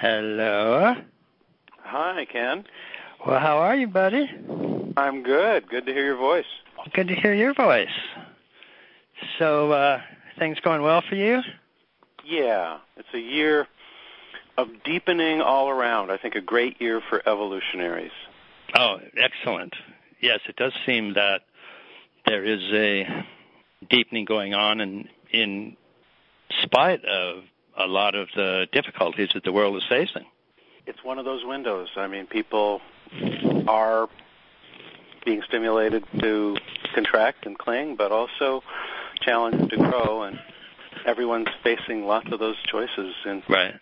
Hello. Hi, Ken. Well, how are you, buddy? I'm good. Good to hear your voice. Good to hear your voice. So, uh, things going well for you? Yeah, it's a year of deepening all around. I think a great year for evolutionaries. Oh, excellent. Yes, it does seem that there is a deepening going on in in spite of a lot of the difficulties that the world is facing. It's one of those windows. I mean, people are being stimulated to contract and cling, but also challenged to grow, and everyone's facing lots of those choices. And right.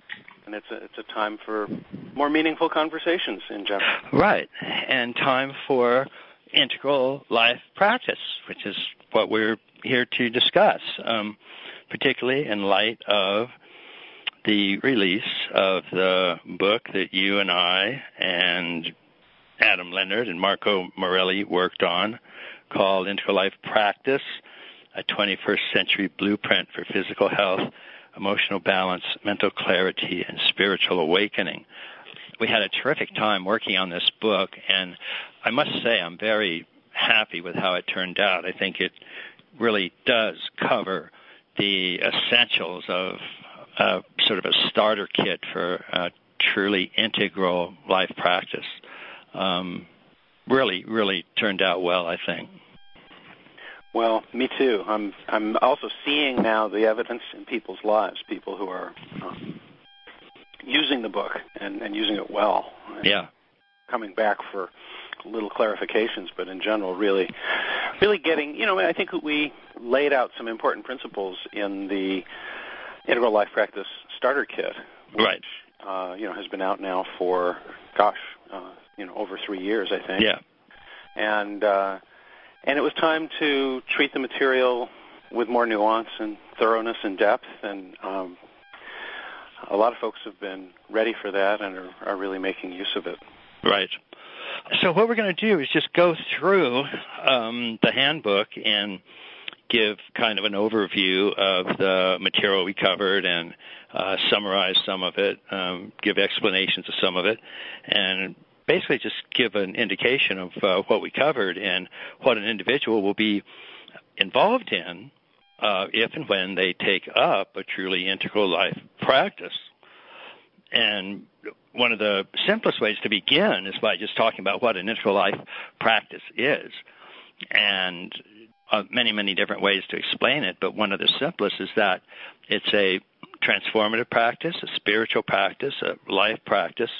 And it's a it's a time for more meaningful conversations in general. Right, and time for integral life practice, which is what we're here to discuss, um, particularly in light of the release of the book that you and I and Adam Leonard and Marco Morelli worked on called Integral Life Practice, a 21st Century Blueprint for Physical Health, Emotional Balance, Mental Clarity, and Spiritual Awakening. We had a terrific time working on this book, and I must say I'm very happy with how it turned out. I think it really does cover the essentials of uh, sort of a starter kit for a truly integral life practice. Um, really, really turned out well, I think. Well, me too. I'm I'm also seeing now the evidence in people's lives, people who are um, using the book and, and using it well. Yeah. Coming back for little clarifications, but in general, really, really getting. You know, I think we laid out some important principles in the Integral Life Practice Starter Kit, which, right? Uh, you know, has been out now for, gosh, uh, you know, over three years, I think. Yeah. And uh, and it was time to treat the material with more nuance and thoroughness and depth, and um, a lot of folks have been ready for that and are, are really making use of it. Right. So what we're going to do is just go through um, the handbook and give kind of an overview of the material we covered and uh, summarize some of it, um, give explanations of some of it, and basically just give an indication of uh, what we covered and what an individual will be involved in uh, if and when they take up a truly integral life practice. And one of the simplest ways to begin is by just talking about what an integral life practice is. And uh, many, many different ways to explain it, but one of the simplest is that it's a transformative practice, a spiritual practice, a life practice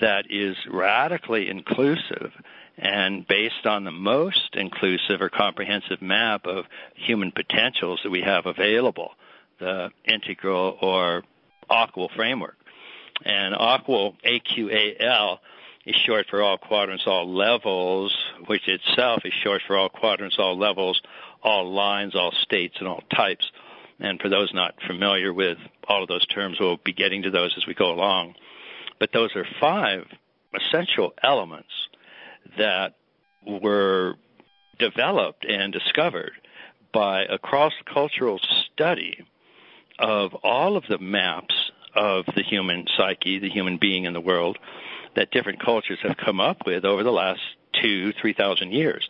that is radically inclusive and based on the most inclusive or comprehensive map of human potentials that we have available, the integral or AQAL framework. And AQAL, A-Q-A-L, is short for all quadrants, all levels, which itself is short for all quadrants, all levels, all lines, all states, and all types. And for those not familiar with all of those terms, we'll be getting to those as we go along. But those are five essential elements that were developed and discovered by a cross-cultural study of all of the maps of the human psyche, the human being in the world, that different cultures have come up with over the last two, three thousand years.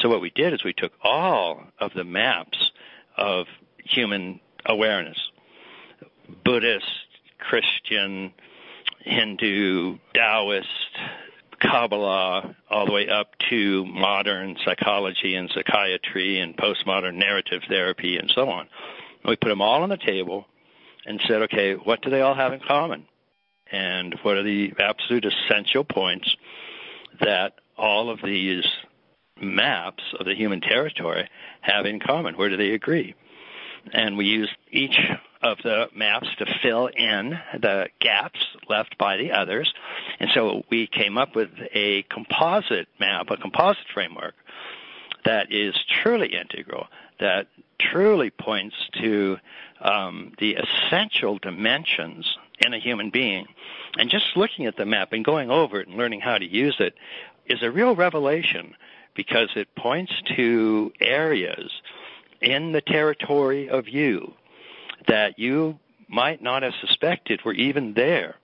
So what we did is we took all of the maps of human awareness, Buddhist, Christian, Hindu, Taoist, Kabbalah, all the way up to modern psychology and psychiatry and postmodern narrative therapy and so on. We put them all on the table and said, okay, what do they all have in common? And what are the absolute essential points that all of these maps of the human territory have in common? Where do they agree? And we used each of the maps to fill in the gaps left by the others. And so we came up with a composite map, a composite framework that is truly integral, that truly points to um, the essential dimensions in a human being. And just looking at the map and going over it and learning how to use it is a real revelation because it points to areas in the territory of you that you might not have suspected were even there.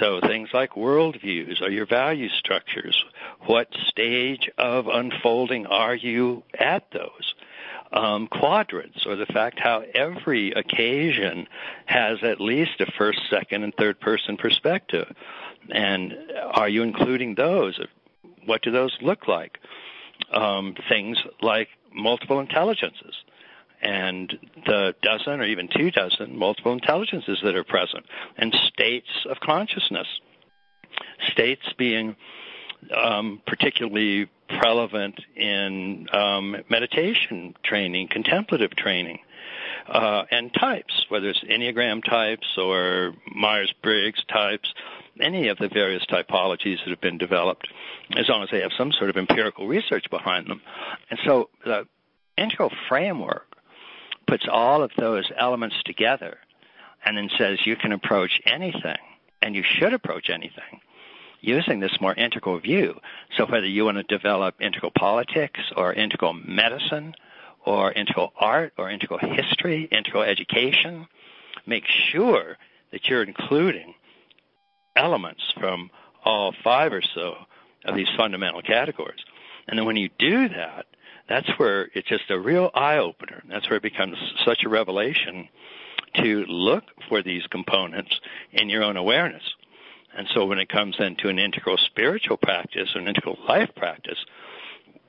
So things like worldviews or your value structures. What stage of unfolding are you at those? Um, quadrants, or the fact how every occasion has at least a first, second, and third person perspective. And are you including those? What do those look like? Um, things like multiple intelligences and the dozen or even two dozen multiple intelligences that are present, and states of consciousness. States being um, particularly prevalent in um, meditation training, contemplative training, uh, and types, whether it's Enneagram types or Myers Briggs types, any of the various typologies that have been developed, as long as they have some sort of empirical research behind them. And so the integral framework puts all of those elements together and then says you can approach anything and you should approach anything using this more integral view. So whether you want to develop integral politics or integral medicine or integral art or integral history, integral education, make sure that you're including elements from all five or so of these fundamental categories. And then when you do that, that's where it's just a real eye opener. That's where it becomes such a revelation to look for these components in your own awareness. And so when it comes then to an integral spiritual practice or an integral life practice,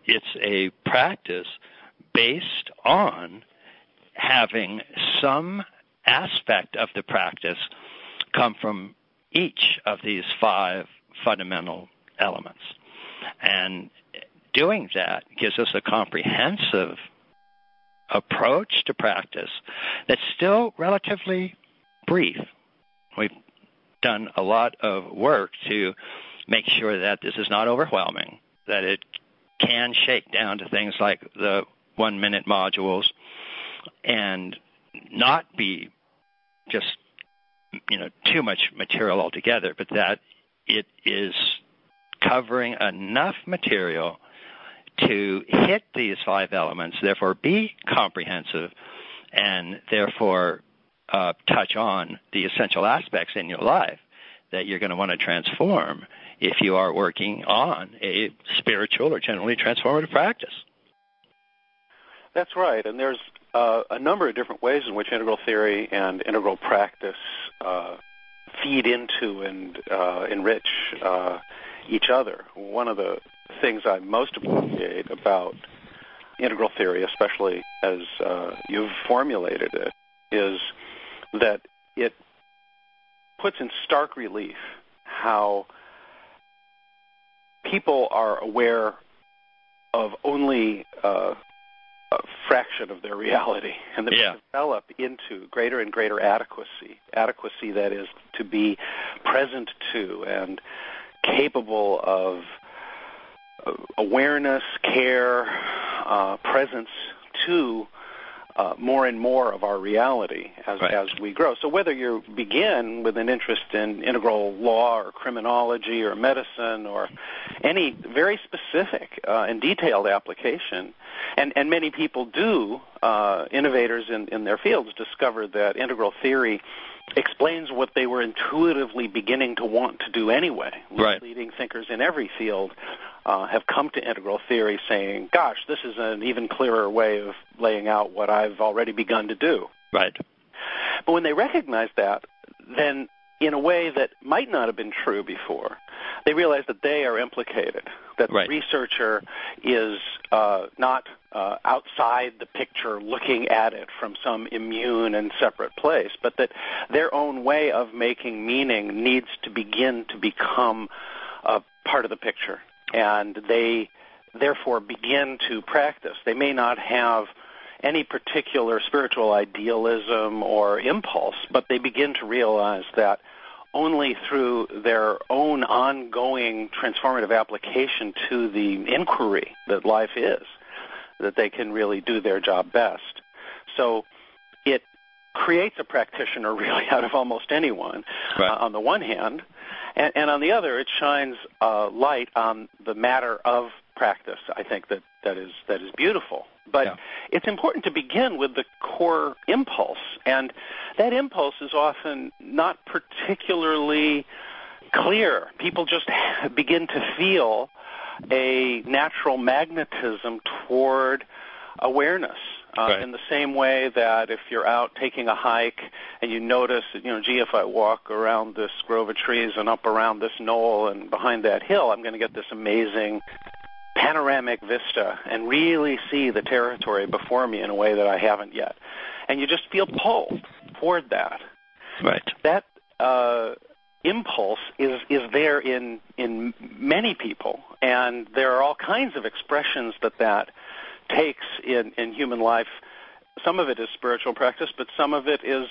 it's a practice based on having some aspect of the practice come from each of these five fundamental elements. And doing that gives us a comprehensive approach to practice that's still relatively brief. We've done a lot of work to make sure that this is not overwhelming, that it can shake down to things like the one minute modules and not be just you know too much material altogether, but that it is covering enough material to hit these five elements, therefore be comprehensive, and therefore uh, touch on the essential aspects in your life that you're going to want to transform if you are working on a spiritual or generally transformative practice. That's right, and there's uh, a number of different ways in which integral theory and integral practice uh, feed into and uh, enrich uh, each other. One of the things I most appreciate about integral theory, especially as uh, you've formulated it, is that it puts in stark relief how people are aware of only uh, a fraction of their reality, and that yeah. develop into greater and greater adequacy. Adequacy that is to be present to and capable of uh, awareness, care, uh, presence to uh, more and more of our reality as, right. as we grow. So whether you begin with an interest in integral law or criminology or medicine or any very specific uh, and detailed application, and, and many people do, uh, innovators in, in their fields discover that integral theory explains what they were intuitively beginning to want to do anyway. Right. Leading thinkers in every field uh, have come to integral theory saying, gosh, this is an even clearer way of laying out what I've already begun to do. Right. But when they recognize that, then in a way that might not have been true before, they realize that they are implicated, that right. the researcher is uh, not uh, outside the picture looking at it from some immune and separate place, but that their own way of making meaning needs to begin to become a part of the picture. And they therefore begin to practice. They may not have any particular spiritual idealism or impulse, but they begin to realize that only through their own ongoing transformative application to the inquiry that life is that they can really do their job best. So it creates a practitioner really out of almost anyone right. uh, on the one hand, and, and on the other, it shines uh, light on the matter of practice. I think that that is that is beautiful. But yeah. it's important to begin with the core impulse, and that impulse is often not particularly clear. People just begin to feel a natural magnetism toward awareness. Uh, right. In the same way that if you're out taking a hike and you notice, you know, gee, if I walk around this grove of trees and up around this knoll and behind that hill, I'm going to get this amazing panoramic vista and really see the territory before me in a way that I haven't yet. And you just feel pulled toward that. Right. That uh, impulse is is there in in many people, and there are all kinds of expressions that that takes in in human life. Some of it is spiritual practice, but some of it is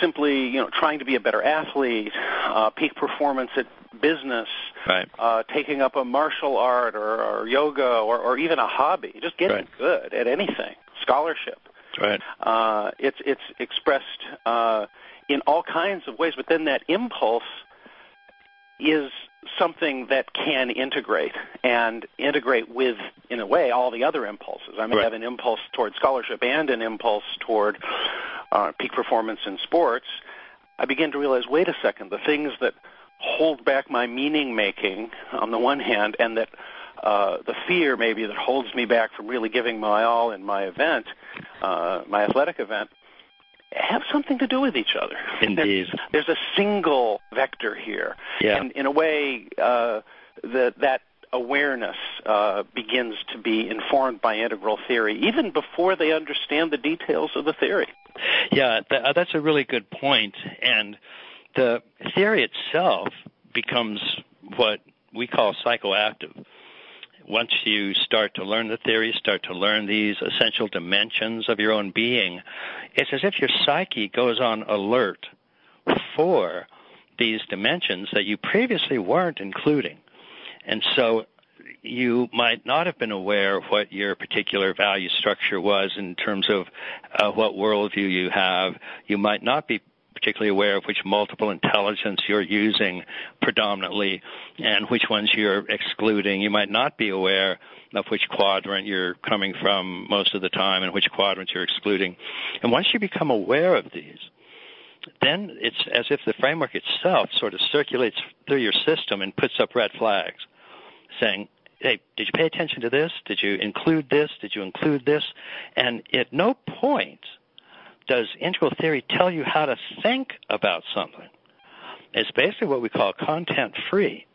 simply you know trying to be a better athlete, uh, peak performance at business, right. uh, taking up a martial art or, or yoga or, or even a hobby, just getting right. good at anything, scholarship. Right. Uh, it's it's expressed uh, in all kinds of ways, but then that impulse is something that can integrate and integrate with, in a way, all the other impulses. I may right. have an impulse toward scholarship and an impulse toward uh, peak performance in sports. I begin to realize, wait a second, the things that hold back my meaning making on the one hand, and that uh, the fear maybe that holds me back from really giving my all in my event, uh, my athletic event, have something to do with each other. Indeed. There's, there's a single vector here. Yeah. And in a way, uh, the, that awareness uh, begins to be informed by integral theory, even before they understand the details of the theory. Yeah, th- uh, that's a really good point. And the theory itself becomes what we call psychoactive. Once you start to learn the theory, start to learn these essential dimensions of your own being, it's as if your psyche goes on alert for these dimensions that you previously weren't including. And so you might not have been aware of what your particular value structure was in terms of uh, what worldview you have. You might not be particularly aware of which multiple intelligence you're using predominantly and which ones you're excluding. You might not be aware of which quadrant you're coming from most of the time and which quadrants you're excluding. And once you become aware of these, then it's as if the framework itself sort of circulates through your system and puts up red flags saying, hey, did you pay attention to this? Did you include this? Did you include this? And at no point does integral theory tell you how to think about something. It's basically what we call content free.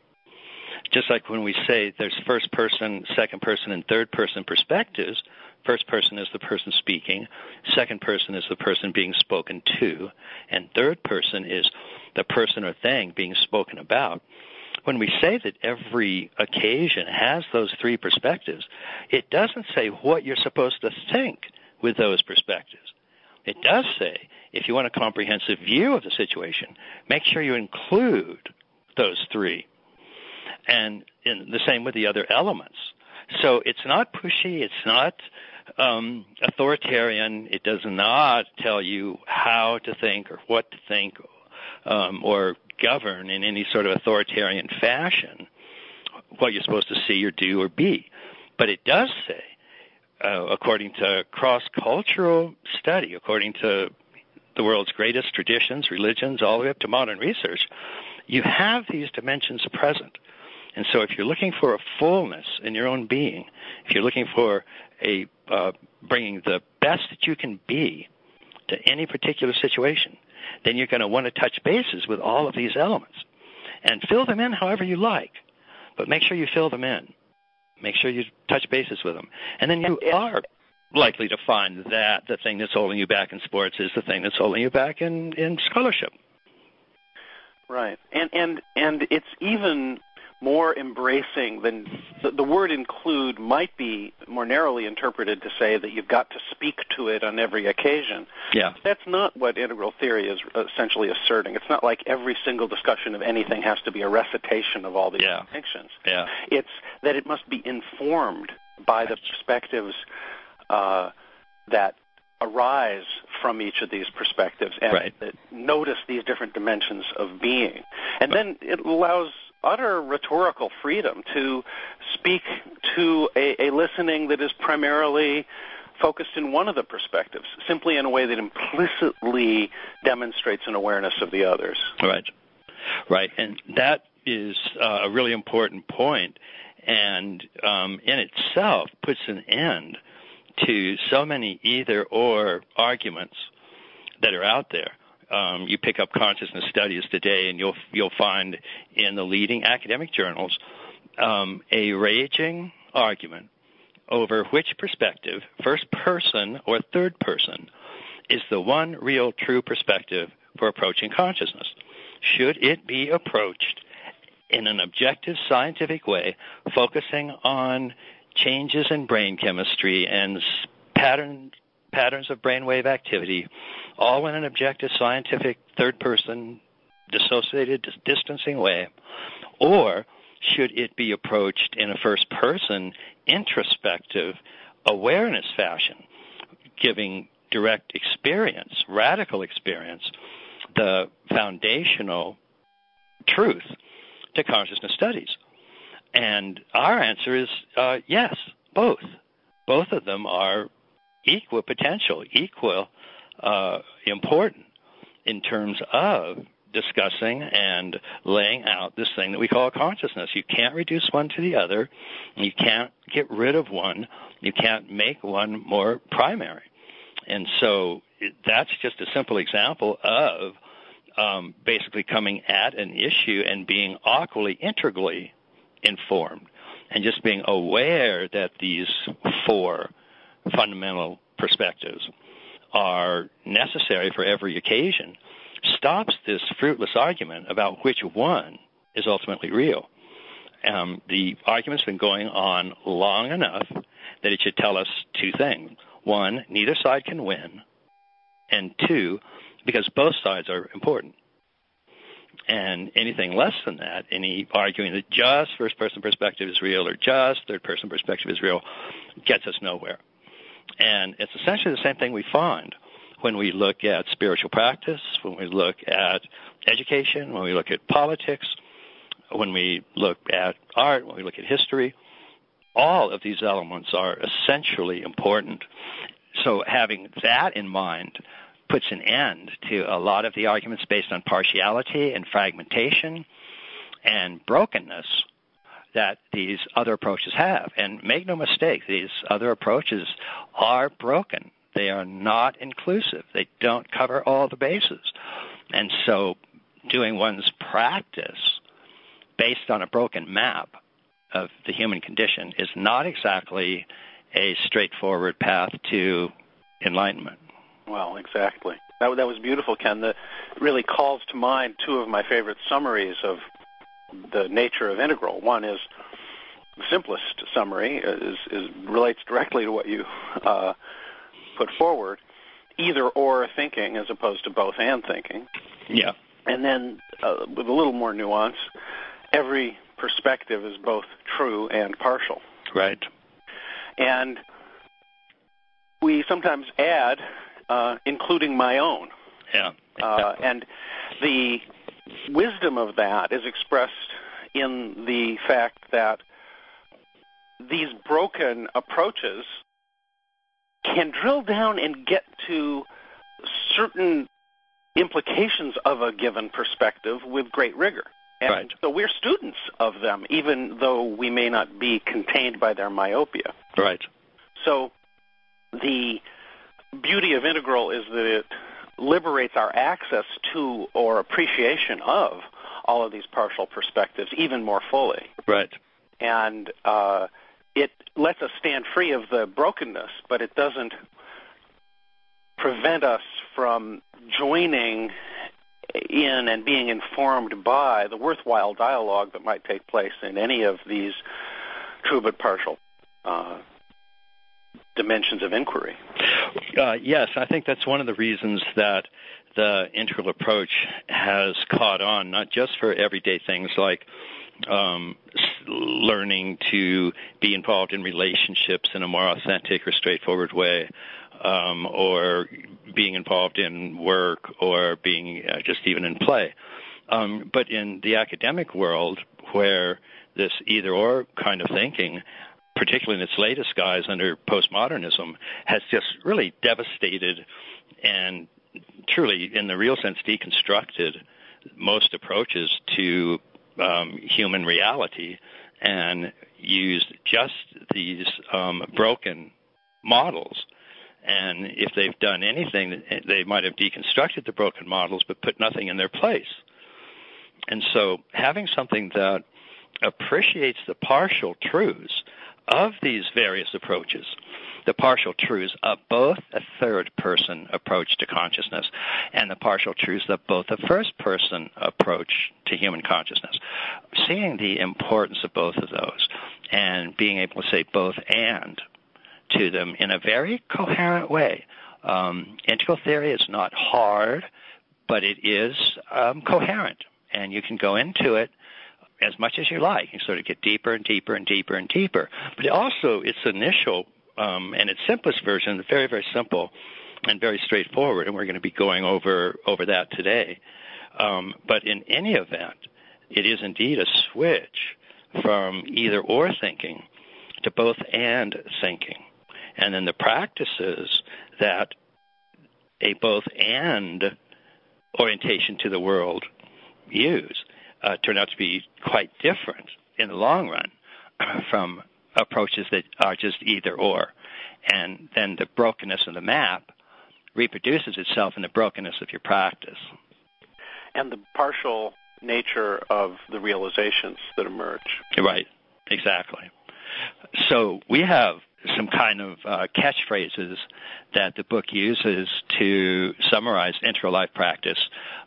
Just like when we say there's first person, second person, and third person perspectives, first person is the person speaking, second person is the person being spoken to, and third person is the person or thing being spoken about. When we say that every occasion has those three perspectives, it doesn't say what you're supposed to think with those perspectives. It does say if you want a comprehensive view of the situation, make sure you include those three. And the same with the other elements. So it's not pushy, it's not um, authoritarian, it does not tell you how to think or what to think um, or govern in any sort of authoritarian fashion what you're supposed to see or do or be. But it does say uh, according to cross-cultural study, according to the world's greatest traditions, religions, all the way up to modern research, you have these dimensions present. And so if you're looking for a fullness in your own being, if you're looking for a uh, bringing the best that you can be to any particular situation, then you're going to want to touch bases with all of these elements and fill them in however you like. But make sure you fill them in. Make sure you touch bases with them. And then you are likely to find that the thing that's holding you back in sports is the thing that's holding you back in, in scholarship. Right. And and and it's even more embracing than the, the, word include might be more narrowly interpreted to say that you've got to speak to it on every occasion. Yeah. That's not what integral theory is essentially asserting. It's not like every single discussion of anything has to be a recitation of all these yeah. distinctions. Yeah. It's that it must be informed by the perspectives uh, that arise from each of these perspectives and right. notice these different dimensions of being. And then it allows utter rhetorical freedom to speak to a, a, listening that is primarily focused in one of the perspectives, simply in a way that implicitly demonstrates an awareness of the others. Right. Right, and that is uh, a really important point, and um, in itself puts an end to so many either or arguments that are out there. Um, you pick up consciousness studies today, and you'll you'll find in the leading academic journals um, a raging argument over which perspective, first person or third person, is the one real true perspective for approaching consciousness. Should it be approached in an objective scientific way, focusing on changes in brain chemistry and pattern, patterns of brainwave activity, all in an objective scientific third person dissociated distancing way, or should it be approached in a first person introspective awareness fashion, giving direct experience, radical experience, the foundational truth to consciousness studies? And our answer is uh, yes, both. Both of them are equal potential, equal uh, important in terms of discussing and laying out this thing that we call consciousness. You can't reduce one to the other. You can't get rid of one. You can't make one more primary. And so that's just a simple example of um, basically coming at an issue and being awkwardly integrally informed and just being aware that these four fundamental perspectives are necessary for every occasion stops this fruitless argument about which one is ultimately real. Um, the argument's been going on long enough that it should tell us two things. One, neither side can win. And two, because both sides are important. And anything less than that, any arguing that just first person perspective is real or just third person perspective is real, gets us nowhere. And it's essentially the same thing we find when we look at spiritual practice, when we look at education, when we look at politics, when we look at art, when we look at history. All of these elements are essentially important. So having that in mind puts an end to a lot of the arguments based on partiality and fragmentation and brokenness that these other approaches have. And make no mistake, these other approaches are broken. They are not inclusive. They don't cover all the bases. And so doing one's practice based on a broken map of the human condition is not exactly a straightforward path to enlightenment. Well, exactly. That, that was beautiful, Ken. That really calls to mind two of my favorite summaries of the nature of integral. One is the simplest summary is, is relates directly to what you uh, put forward, either or thinking as opposed to both and thinking. Yeah. And then uh, with a little more nuance, every perspective is both true and partial. Right. And we sometimes add uh, including my own. Yeah. Uh, and the wisdom of that is expressed in the fact that these broken approaches can drill down and get to certain implications of a given perspective with great rigor. And right. so we're students of them, even though we may not be contained by their myopia. Right. So the beauty of integral is that it liberates our access to or appreciation of all of these partial perspectives even more fully. Right. And uh, it lets us stand free of the brokenness, but it doesn't prevent us from joining in and being informed by the worthwhile dialogue that might take place in any of these true but partial uh, dimensions of inquiry. Uh, yes, I think that's one of the reasons that the integral approach has caught on, not just for everyday things like um, learning to be involved in relationships in a more authentic or straightforward way, um, or being involved in work, or being uh, just even in play. Um, but in the academic world, where this either or kind of thinking particularly in its latest guise under postmodernism, has just really devastated and truly, in the real sense, deconstructed most approaches to um, human reality and used just these um, broken models. And if they've done anything, they might have deconstructed the broken models but put nothing in their place. And so having something that appreciates the partial truths of these various approaches, the partial truths of both a third person approach to consciousness and the partial truths of both a first person approach to human consciousness. Seeing the importance of both of those and being able to say both and to them in a very coherent way. Um, integral theory is not hard, but it is um, coherent, and you can go into it as much as you like. You sort of get deeper and deeper and deeper and deeper. But also, its initial um, and its simplest version very, very simple and very straightforward, and we're going to be going over over that today. Um, but in any event, it is indeed a switch from either or thinking to both and thinking. And then the practices that a both and orientation to the world use uh, turn out to be quite different in the long run from approaches that are just either or. And then the brokenness of the map reproduces itself in the brokenness of your practice. And the partial nature of the realizations that emerge. Right, exactly. So we have some kind of uh, catchphrases that the book uses to summarize integral life practice.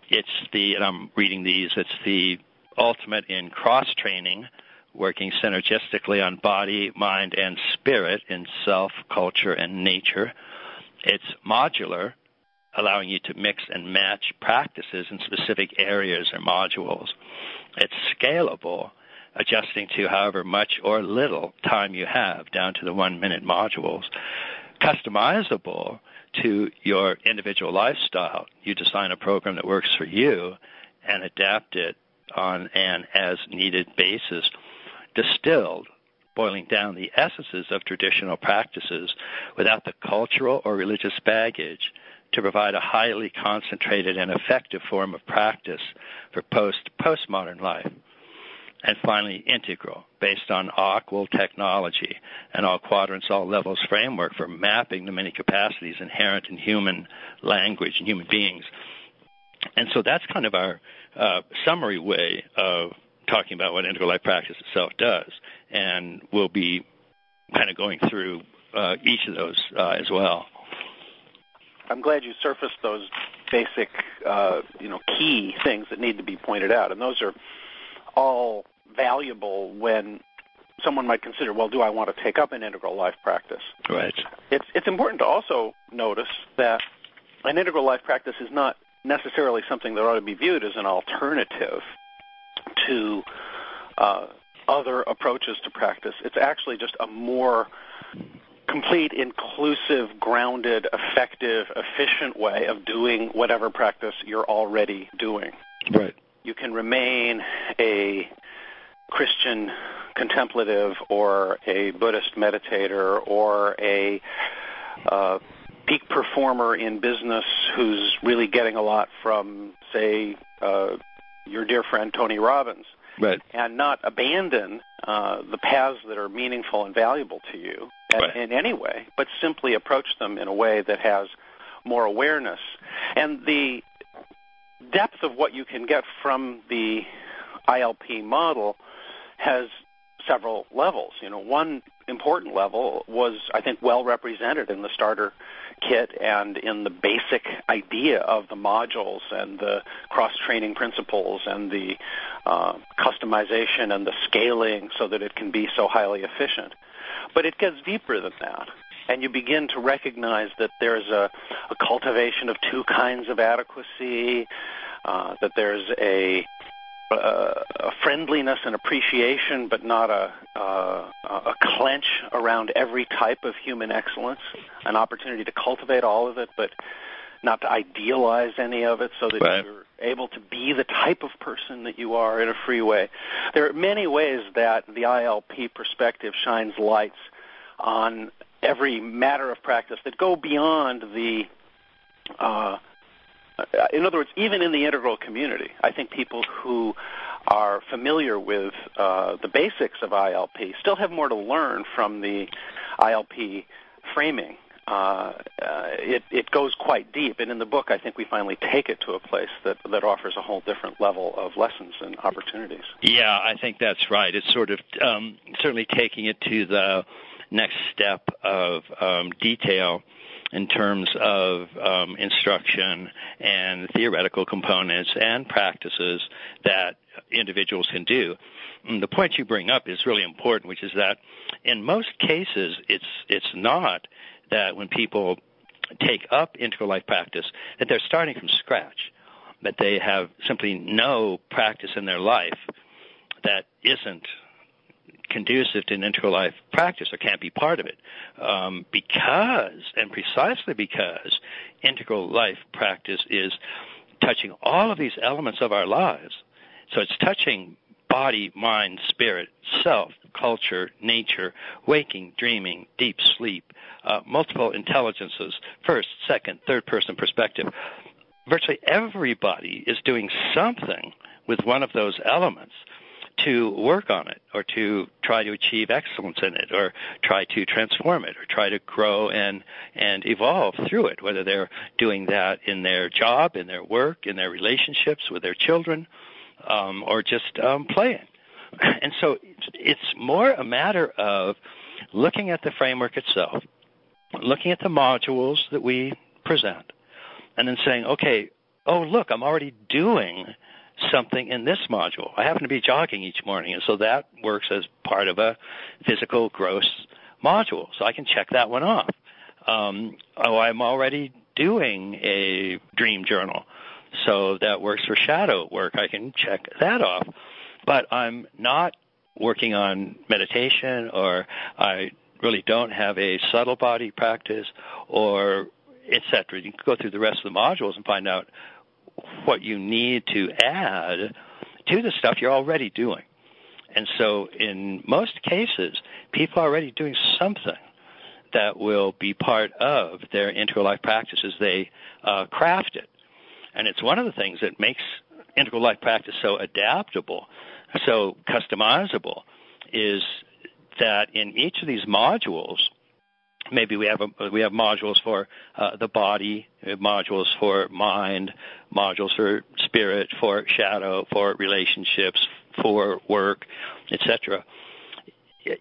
It's the, and I'm reading these, it's the ultimate in cross training, working synergistically on body, mind, and spirit in self, culture, and nature. It's modular, allowing you to mix and match practices in specific areas or modules. It's scalable, adjusting to however much or little time you have, down to the one minute modules. Customizable to your individual lifestyle. You design a program that works for you and adapt it on an as needed basis. Distilled, boiling down the essences of traditional practices without the cultural or religious baggage to provide a highly concentrated and effective form of practice for post postmodern life. And finally, integral, based on AQAL technology and all quadrants, all levels framework for mapping the many capacities inherent in human language and human beings. And so that's kind of our uh, summary way of talking about what integral life practice itself does. And we'll be kind of going through uh, each of those uh, as well. I'm glad you surfaced those basic, uh, you know, key things that need to be pointed out, and those are all valuable when someone might consider, well, do I want to take up an integral life practice? Right. It's it's important to also notice that an integral life practice is not necessarily something that ought to be viewed as an alternative to uh, other approaches to practice. It's actually just a more complete, inclusive, grounded, effective, efficient way of doing whatever practice you're already doing. Right. You can remain a Christian contemplative or a Buddhist meditator or a uh, peak performer in business who's really getting a lot from, say, uh, your dear friend Tony Robbins, right. and not abandon uh, the paths that are meaningful and valuable to you right. in any way, but simply approach them in a way that has more awareness. And the depth of what you can get from the ILP model has several levels. You know, one important level was, I think, well represented in the starter kit and in the basic idea of the modules and the cross training principles and the uh, customization and the scaling so that it can be so highly efficient. But it gets deeper than that. And you begin to recognize that there's a, a cultivation of two kinds of adequacy, uh, that there's a a friendliness and appreciation, but not a, a, a clench around every type of human excellence. An opportunity to cultivate all of it, but not to idealize any of it, so that right. you're able to be the type of person that you are in a free way. There are many ways that the ILP perspective shines lights on every matter of practice that go beyond the uh, uh, in other words, even in the integral community, I think people who are familiar with uh, the basics of ILP still have more to learn from the ILP framing. Uh, uh, it, it goes quite deep, and in the book, I think we finally take it to a place that that offers a whole different level of lessons and opportunities. Yeah, I think that's right. It's sort of um, certainly taking it to the next step of um, detail in terms of um, instruction and theoretical components and practices that individuals can do. And the point you bring up is really important, which is that in most cases, it's it's not that when people take up integral life practice that they're starting from scratch, that they have simply no practice in their life that isn't conducive to an integral life practice or can't be part of it. Um, because, and precisely because, integral life practice is touching all of these elements of our lives. So it's touching body, mind, spirit, self, culture, nature, waking, dreaming, deep sleep, uh, multiple intelligences, first, second, third person perspective. Virtually everybody is doing something with one of those elements to work on it or to try to achieve excellence in it or try to transform it or try to grow and and evolve through it whether they're doing that in their job in their work in their relationships with their children um, or just um, playing. And so it's more a matter of looking at the framework itself looking at the modules that we present and then saying okay oh look i'm already doing something in this module. I happen to be jogging each morning, and so that works as part of a physical gross module. So I can check that one off. Um, oh, I'm already doing a dream journal, so that works for shadow work. I can check that off. But I'm not working on meditation, or I really don't have a subtle body practice, or etc. You can go through the rest of the modules and find out what you need to add to the stuff you're already doing. And so in most cases, people are already doing something that will be part of their integral life practice as they uh, craft it. And it's one of the things that makes integral life practice so adaptable, so customizable, is that in each of these modules, maybe we have a, we have modules for uh, the body, modules for mind, modules for spirit, for shadow, for relationships, for work, etc.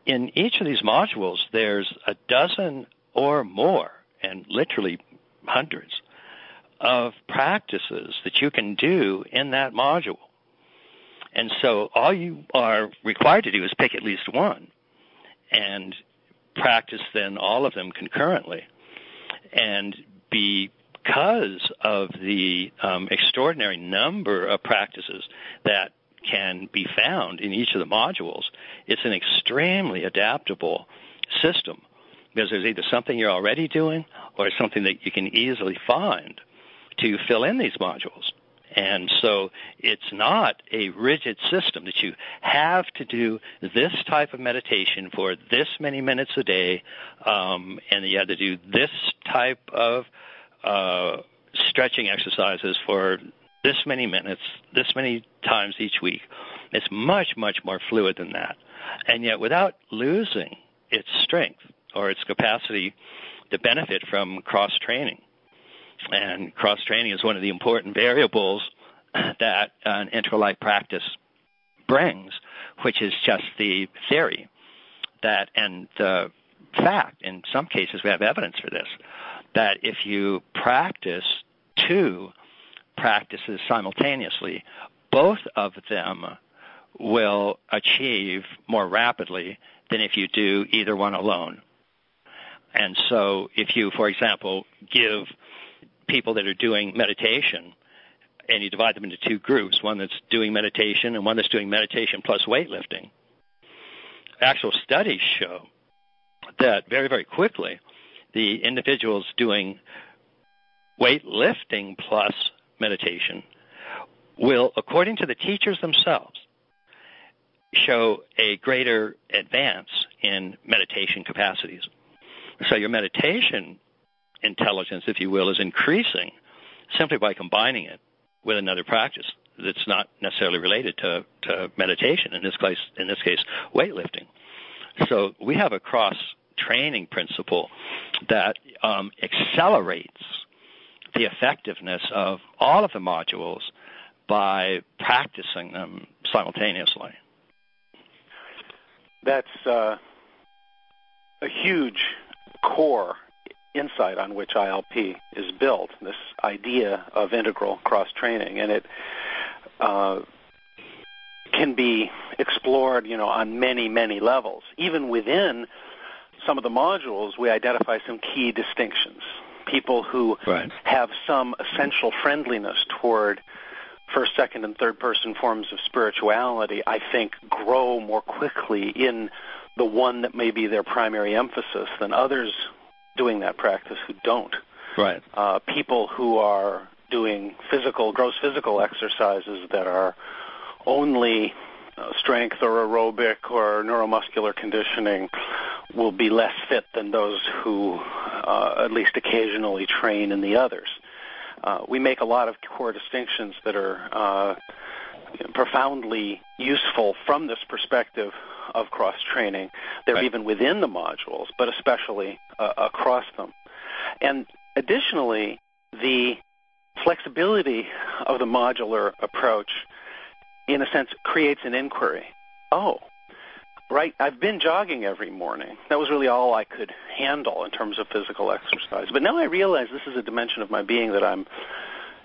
In each of these modules, there's a dozen or more, and literally hundreds, of practices that you can do in that module. And so all you are required to do is pick at least one. And practice then all of them concurrently. And because of the um, extraordinary number of practices that can be found in each of the modules, it's an extremely adaptable system because there's either something you're already doing or something that you can easily find to fill in these modules. And so it's not a rigid system that you have to do this type of meditation for this many minutes a day, um, and you have to do this type of uh, stretching exercises for this many minutes, this many times each week. It's much, much more fluid than that. And yet without losing its strength or its capacity to benefit from cross training. And cross training is one of the important variables that an integral life practice brings, which is just the theory that, and the fact, in some cases we have evidence for this, that if you practice two practices simultaneously, both of them will achieve more rapidly than if you do either one alone. And so if you, for example, give people that are doing meditation and you divide them into two groups, one that's doing meditation and one that's doing meditation plus weightlifting, actual studies show that very, very quickly the individuals doing weightlifting plus meditation will, according to the teachers themselves, show a greater advance in meditation capacities. So your meditation intelligence, if you will, is increasing simply by combining it with another practice that's not necessarily related to, to meditation. In this case, in this case, weightlifting. So we have a cross training principle that um, accelerates the effectiveness of all of the modules by practicing them simultaneously. That's uh, a huge core insight on which ILP is built. This idea of integral cross training, and it uh, can be explored, you know, on many many levels. Even within some of the modules, we identify some key distinctions. People who right. have some essential friendliness toward first, second, and third person forms of spirituality, I think, grow more quickly in the one that may be their primary emphasis than others doing that practice who don't. Right. Uh, people who are doing physical, gross physical exercises that are only uh, strength or aerobic or neuromuscular conditioning will be less fit than those who uh, at least occasionally train in the others. Uh, we make a lot of core distinctions that are uh, profoundly useful from this perspective of cross training. They're right. even within the modules, but especially uh, across them. And additionally, the flexibility of the modular approach, in a sense, creates an inquiry. Oh, right, I've been jogging every morning. That was really all I could handle in terms of physical exercise. But now I realize this is a dimension of my being that I'm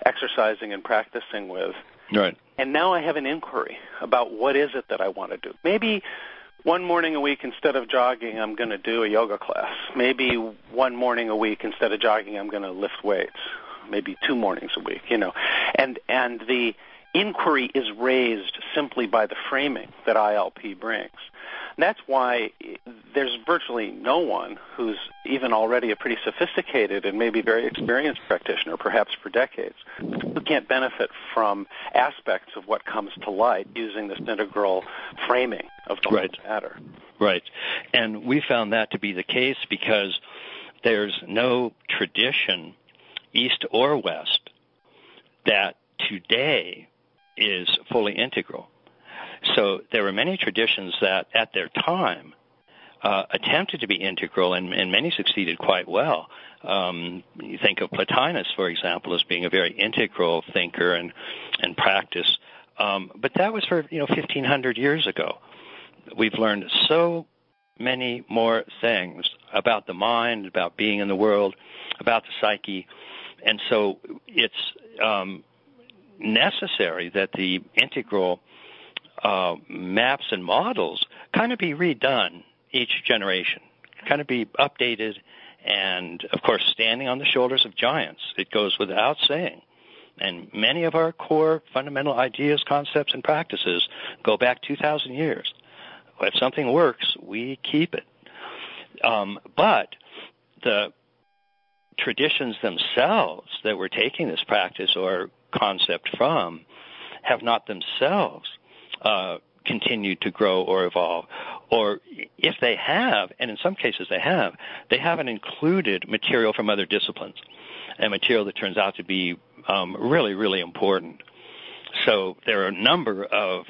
exercising and practicing with. Right. And now I have an inquiry about what is it that I want to do. Maybe one morning a week instead of jogging, I'm going to do a yoga class. Maybe one morning a week instead of jogging, I'm going to lift weights. Maybe two mornings a week, you know. And and the inquiry is raised simply by the framing that ILP brings. And that's why there's virtually no one who's even already a pretty sophisticated and maybe very experienced practitioner, perhaps for decades, who can't benefit from aspects of what comes to light using this integral framing of the right. matter. Right. And we found that to be the case because there's no tradition, east or west, that today is fully integral. So there were many traditions that at their time uh, attempted to be integral, and, and, many succeeded quite well. Um, you think of Plotinus, for example, as being a very integral thinker and and practice, um, but that was for you know 1500 years ago. We've learned so many more things about the mind, about being in the world, about the psyche, and so it's um, necessary that the integral uh, maps and models kind of be redone each generation, kind of be updated, and of course, standing on the shoulders of giants. It goes without saying. And many of our core fundamental ideas, concepts, and practices go back 2,000 years. If something works, we keep it. Um, but the traditions themselves that we're taking this practice or concept from have not themselves uh, continued to grow or evolve. Or if they have, and in some cases they have, they haven't included material from other disciplines and material that turns out to be um, really, really important. So there are a number of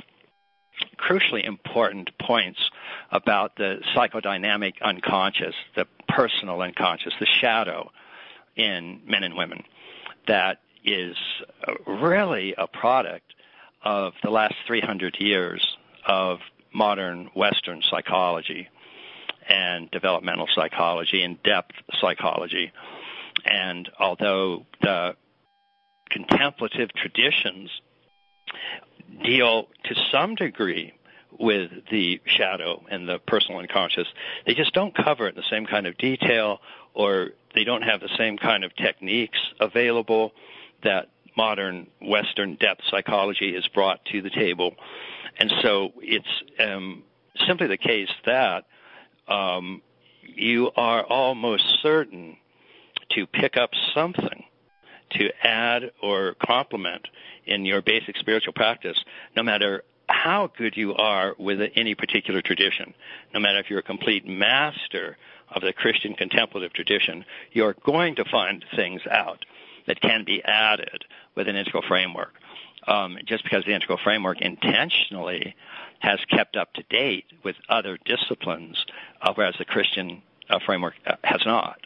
crucially important points about the psychodynamic unconscious, the personal unconscious, the shadow in men and women that is really a product of the last 300 years of modern Western psychology and developmental psychology and depth psychology. And although the contemplative traditions deal to some degree with the shadow and the personal unconscious, they just don't cover it in the same kind of detail or they don't have the same kind of techniques available that modern Western depth psychology has brought to the table. And so it's um, simply the case that um, you are almost certain to pick up something to add or complement in your basic spiritual practice, no matter how good you are with any particular tradition, no matter if you're a complete master of the Christian contemplative tradition, you're going to find things out that can be added with an integral framework. Um, just because the integral framework intentionally has kept up to date with other disciplines, uh, whereas the Christian uh, framework uh, has not.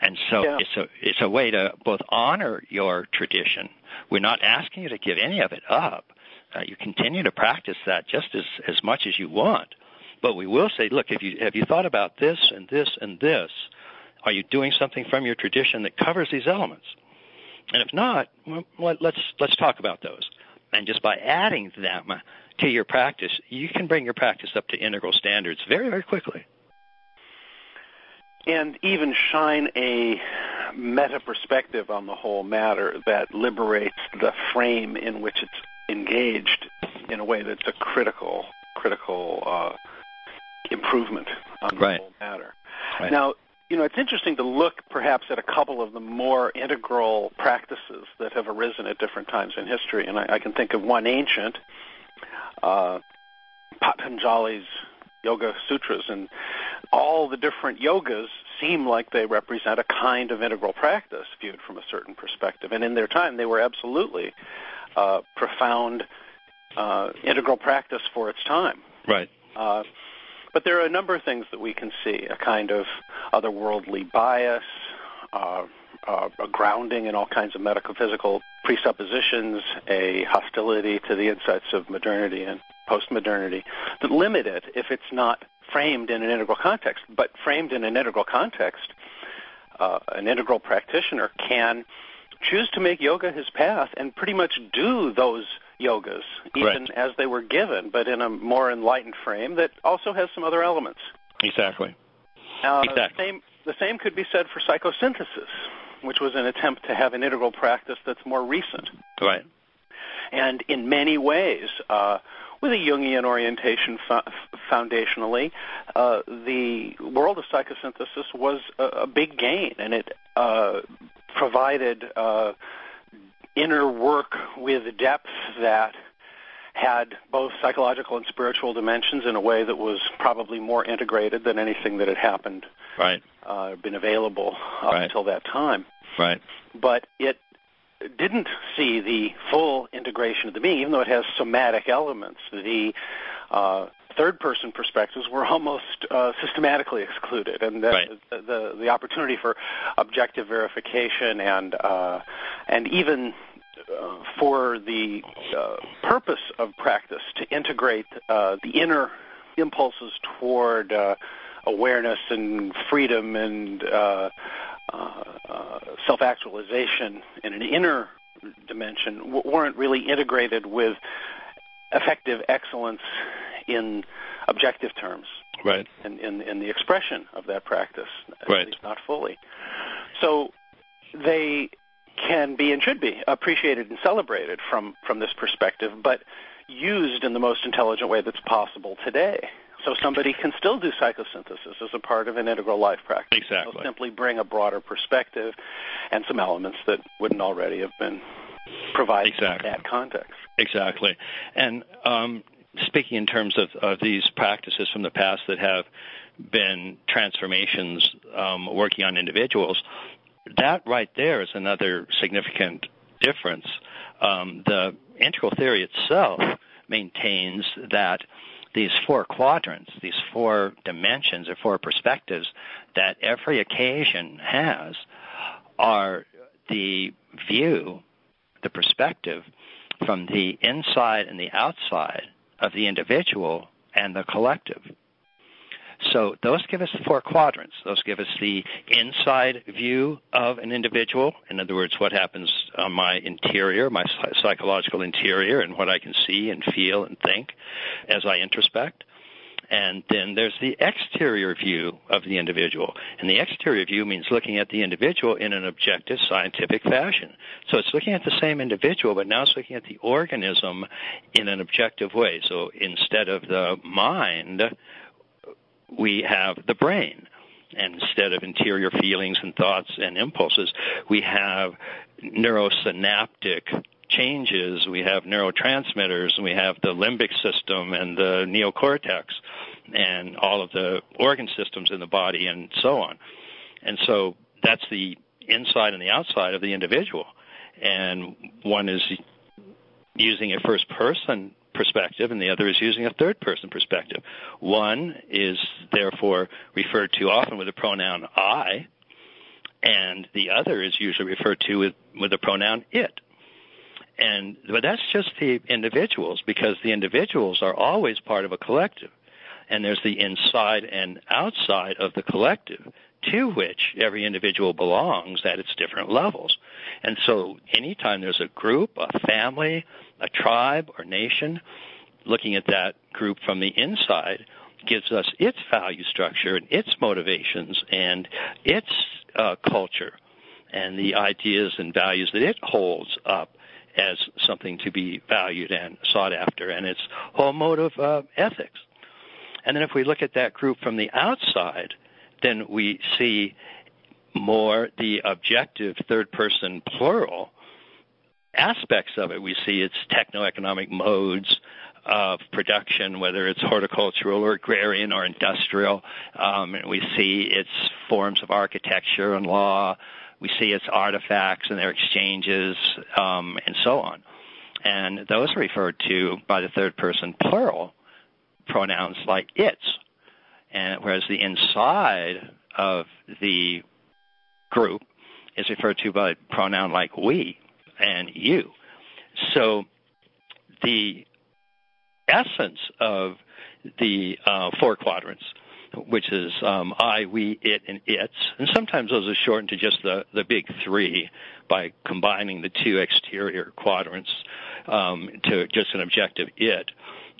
And so yeah. it's a it's a way to both honor your tradition. We're not asking you to give any of it up. Uh, you continue to practice that just as as much as you want. But we will say, look, if you have you thought about this and this and this, are you doing something from your tradition that covers these elements? And if not, well, let's let's talk about those. And just by adding them to your practice, you can bring your practice up to integral standards very very quickly and even shine a meta perspective on the whole matter that liberates the frame in which it's engaged in a way that's a critical critical uh, improvement on the right. whole matter. Right. Now, you know, it's interesting to look perhaps at a couple of the more integral practices that have arisen at different times in history, and I, I can think of one ancient, uh, Patanjali's Yoga Sutras, and all the different yogas seem like they represent a kind of integral practice viewed from a certain perspective. And in their time, they were absolutely uh, profound uh, integral practice for its time. Right. Uh, but there are a number of things that we can see a kind of otherworldly bias, uh, uh, a grounding in all kinds of metaphysical presuppositions, a hostility to the insights of modernity and postmodernity that limit it if it's not framed in an integral context. But framed in an integral context, uh, an integral practitioner can choose to make yoga his path and pretty much do those yogas, even as they were given, but in a more enlightened frame that also has some other elements. Exactly. Uh, exactly. The same, the same could be said for psychosynthesis, which was an attempt to have an integral practice that's more recent. Right. And in many ways, uh, with a Jungian orientation fo- foundationally, uh, the world of psychosynthesis was a, a big gain, and it uh, provided uh, inner work with depth that had both psychological and spiritual dimensions in a way that was probably more integrated than anything that had happened, right, uh, been available up right. until that time. Right. But it didn't see the full integration of the being, even though it has somatic elements. The uh, third person perspectives were almost uh, systematically excluded, and the, right. the, the, the opportunity for objective verification and uh, and even uh, for the uh, purpose of practice to integrate uh, the inner impulses toward uh, awareness and freedom and uh, uh, uh, self-actualization in an inner dimension w- weren't really integrated with effective excellence in objective terms. Right. In, in, in the expression of that practice, right. not fully. So they can be and should be appreciated and celebrated from, from this perspective, but used in the most intelligent way that's possible today. So somebody can still do psychosynthesis as a part of an integral life practice. Exactly. They'll simply bring a broader perspective and some elements that wouldn't already have been provided exactly. in that context. Exactly. And um, speaking in terms of, of these practices from the past that have been transformations um, working on individuals, that right there is another significant difference. Um, the integral theory itself maintains that these four quadrants, these four dimensions or four perspectives that every occasion has are the view, the perspective from the inside and the outside of the individual and the collective. So those give us the four quadrants. Those give us the inside view of an individual. In other words, what happens on my interior, my psychological interior, and what I can see and feel and think as I introspect. And then there's the exterior view of the individual. And the exterior view means looking at the individual in an objective scientific fashion. So it's looking at the same individual, but now it's looking at the organism in an objective way. So instead of the mind, we have the brain. And instead of interior feelings and thoughts and impulses, we have neurosynaptic changes. We have neurotransmitters, we have the limbic system and the neocortex, and all of the organ systems in the body, and so on. And so that's the inside and the outside of the individual. And one is using a first person perspective and the other is using a third person perspective. One is therefore referred to often with the pronoun I, and the other is usually referred to with, with the pronoun it. And but that's just the individuals because the individuals are always part of a collective. And there's the inside and outside of the collective to which every individual belongs at its different levels. And so anytime there's a group, a family, a tribe or nation, looking at that group from the inside gives us its value structure and its motivations and its uh, culture and the ideas and values that it holds up as something to be valued and sought after and its whole mode of uh, ethics. And then if we look at that group from the outside, then we see more the objective third person plural aspects of it. We see its techno-economic modes of production, whether it's horticultural or agrarian or industrial. Um, and we see its forms of architecture and law. We see its artifacts and their exchanges, um, and so on. And those are referred to by the third person plural pronouns like its. And whereas the inside of the group is referred to by a pronoun like we and you. So the essence of the uh, four quadrants, which is um, I, we, it, and its, and sometimes those are shortened to just the, the big three by combining the two exterior quadrants um, to just an objective it.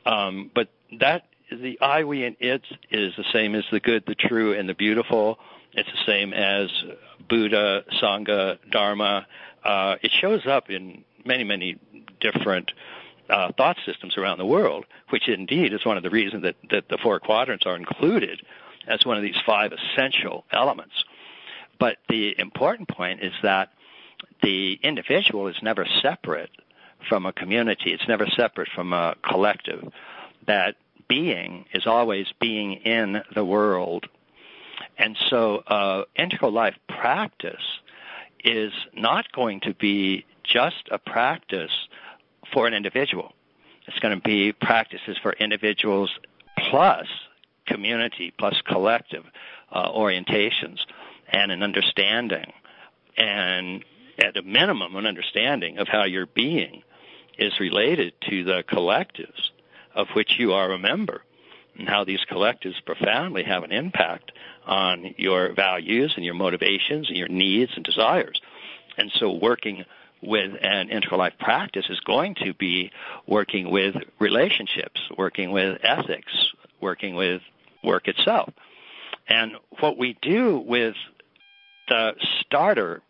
Um, but that the I, we, and its is the same as the good, the true, and the beautiful. It's the same as Buddha, Sangha, Dharma. Uh, it shows up in many, many different uh, thought systems around the world, which indeed is one of the reasons that, that the four quadrants are included as one of these five essential elements. But the important point is that the individual is never separate from a community. It's never separate from a collective. That being is always being in the world. And so uh, integral life practice is not going to be just a practice for an individual. It's going to be practices for individuals plus community plus collective uh, orientations and an understanding and at a minimum an understanding of how your being is related to the collectives of which you are a member and how these collectives profoundly have an impact on your values and your motivations and your needs and desires. And so working with an integral life practice is going to be working with relationships, working with ethics, working with work itself. And what we do with the starter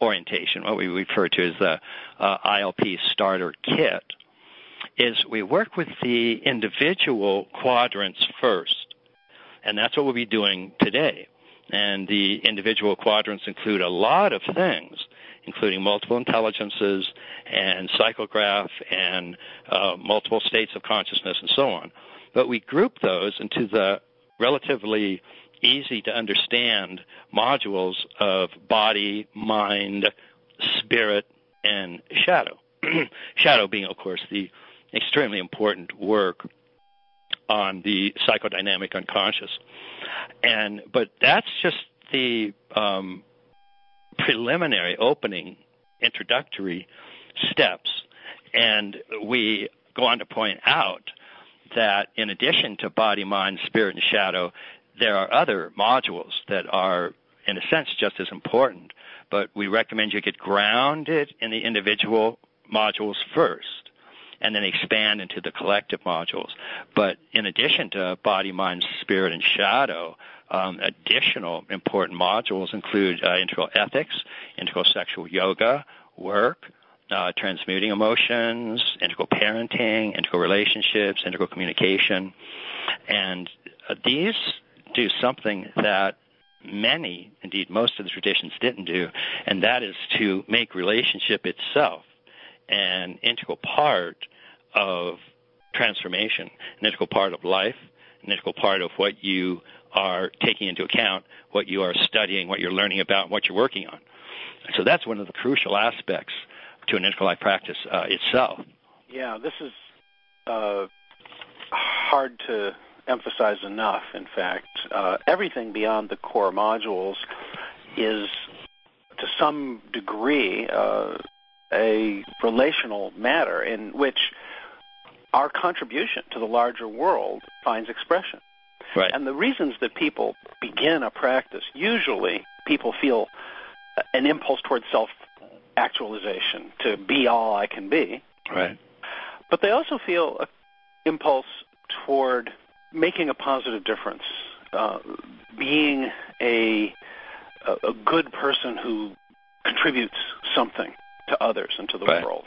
orientation, what we refer to as the uh, ILP starter kit, is we work with the individual quadrants first. And that's what we'll be doing today. And the individual quadrants include a lot of things including multiple intelligences and psychograph and uh, multiple states of consciousness and so on. But we group those into the relatively easy to understand modules of body, mind, spirit, and shadow. shadow being, of course, the extremely important work on the psychodynamic unconscious. And but that's just the um, preliminary opening introductory steps. And we go on to point out that in addition to body, mind, spirit, and shadow, there are other modules that are, in a sense, just as important. But we recommend you get grounded in the individual modules first and then expand into the collective modules. But in addition to body, mind, spirit, and shadow, um, additional important modules include uh, integral ethics, integral sexual yoga, work, uh, transmuting emotions, integral parenting, integral relationships, integral communication. And uh, these do something that many, indeed most of the traditions didn't do, and that is to make relationship itself an integral part of transformation, an integral part of life, an integral part of what you are taking into account, what you are studying, what you're learning about, what you're working on. So that's one of the crucial aspects to an integral life practice uh, itself. Yeah, this is uh, hard to emphasize enough. In fact, uh, everything beyond the core modules is, to some degree, uh, a relational matter in which our contribution to the larger world finds expression. Right. And the reasons that people begin a practice, usually people feel an impulse towards self actualization, to be all I can be. Right. But they also feel an impulse toward making a positive difference, uh, being a, a good person who contributes something to others and to the right. world.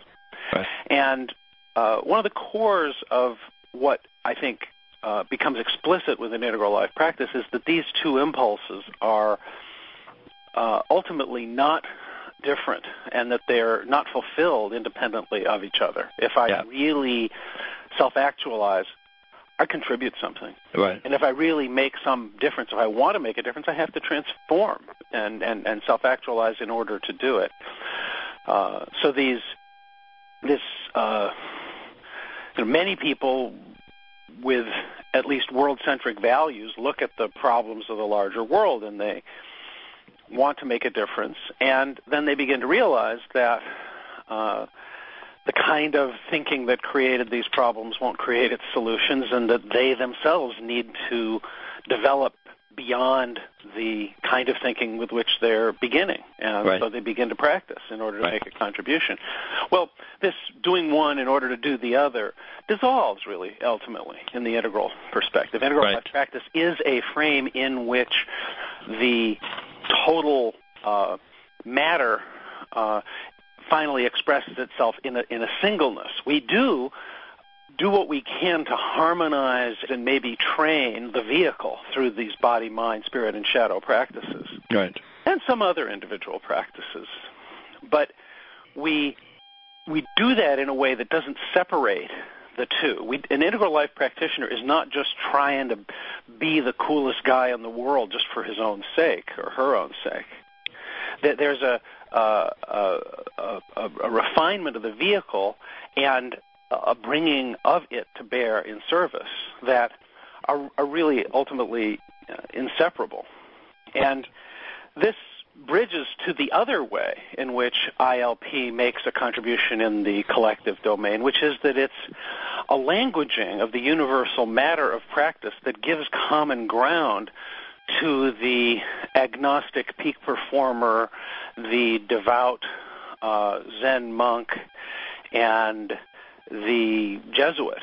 Right. And uh, one of the cores of what I think uh, becomes explicit within integral life practice is that these two impulses are uh, ultimately not different and that they're not fulfilled independently of each other. If I yeah. really self actualize, I contribute something. Right. And if I really make some difference, if I want to make a difference, I have to transform and, and, and self actualize in order to do it. Uh, so these, this, uh, you know, many people with at least world centric values look at the problems of the larger world and they want to make a difference, and then they begin to realize that uh, the kind of thinking that created these problems won't create its solutions, and that they themselves need to develop beyond the kind of thinking with which they're beginning. And right. so they begin to practice in order to right. make a contribution. Well, this doing one in order to do the other dissolves really ultimately in the integral perspective. Integral right. practice is a frame in which the total uh, matter uh, finally expresses itself in a, in a singleness. We do do what we can to harmonize and maybe train the vehicle through these body, mind, spirit, and shadow practices. Right. And some other individual practices. But we we do that in a way that doesn't separate the two. We, an integral life practitioner is not just trying to be the coolest guy in the world just for his own sake or her own sake. There's a, a, a, a refinement of the vehicle and a bringing of it to bear in service that are, are really ultimately uh, inseparable. And this bridges to the other way in which ILP makes a contribution in the collective domain, which is that it's a languaging of the universal matter of practice that gives common ground to the agnostic peak performer, the devout uh, Zen monk, and the Jesuit.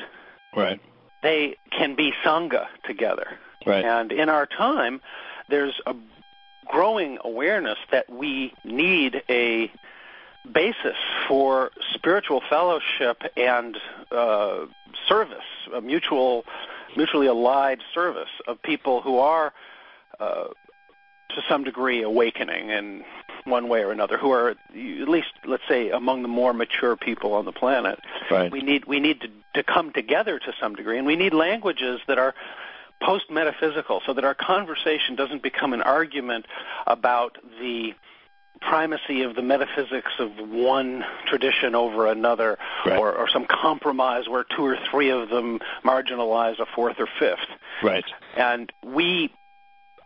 Right. They can be sangha together. Right. And in our time, there's a growing awareness that we need a basis for spiritual fellowship and uh, service, a mutual, mutually allied service of people who are, uh, to some degree, awakening in one way or another, who are at least, let's say, among the more mature people on the planet. Right. We need we need to, to come together to some degree, and we need languages that are post metaphysical so that our conversation doesn't become an argument about the primacy of the metaphysics of one tradition over another right. or, or some compromise where two or three of them marginalize a fourth or fifth. Right. And we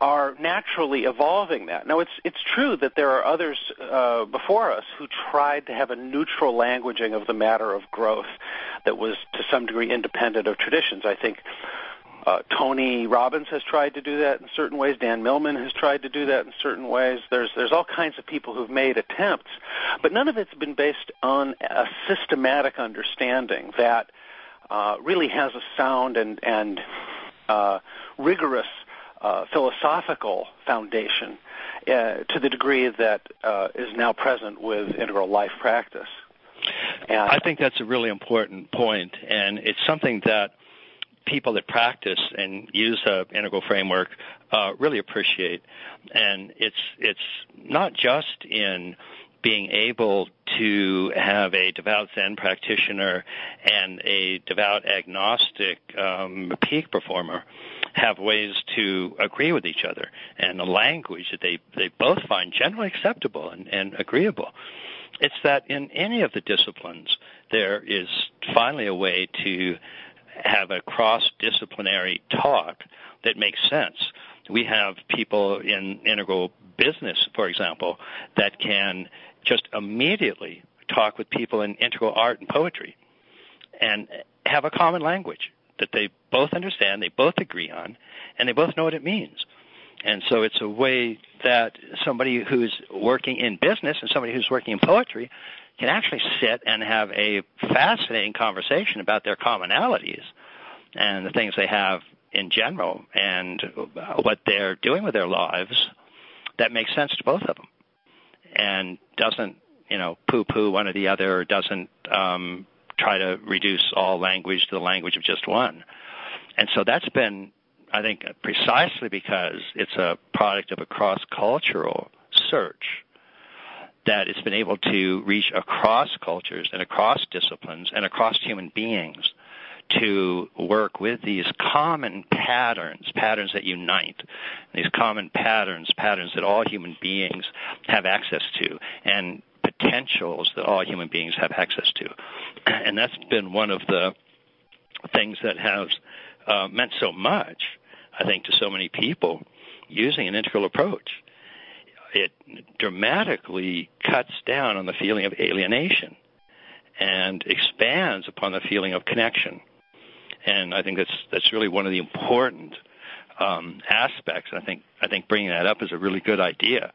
are naturally evolving that. Now, it's it's true that there are others uh, before us who tried to have a neutral languaging of the matter of growth that was to some degree independent of traditions. I think uh, Tony Robbins has tried to do that in certain ways. Dan Millman has tried to do that in certain ways. There's there's all kinds of people who've made attempts, but none of it's been based on a systematic understanding that uh, really has a sound and and uh, rigorous uh, philosophical foundation uh, to the degree that uh, is now present with integral life practice. And I think that's a really important point, and it's something that people that practice and use the integral framework uh, really appreciate. And it's it's not just in being able to have a devout Zen practitioner and a devout agnostic um, peak performer. have ways to agree with each other and a language that they, they both find generally acceptable and, and agreeable. It's that in any of the disciplines, there is finally a way to have a cross disciplinary talk that makes sense. We have people in integral business, for example, that can just immediately talk with people in integral art and poetry and have a common language that they both understand, they both agree on, and they both know what it means. And so it's a way that somebody who's working in business and somebody who's working in poetry can actually sit and have a fascinating conversation about their commonalities and the things they have in general and what they're doing with their lives that makes sense to both of them and doesn't, you know, poo poo one or the other or doesn't um, try to reduce all language to the language of just one. And so that's been, I think, precisely because it's a product of a cross cultural search that it's been able to reach across cultures and across disciplines and across human beings to work with these common patterns, patterns that unite, these common patterns, patterns that all human beings have access to, and potentials that all human beings have access to. And that's been one of the things that has uh, meant so much, I think, to so many people using an integral approach. It dramatically cuts down on the feeling of alienation and expands upon the feeling of connection and I think that's that's really one of the important um, aspects. I think I think bringing that up is a really good idea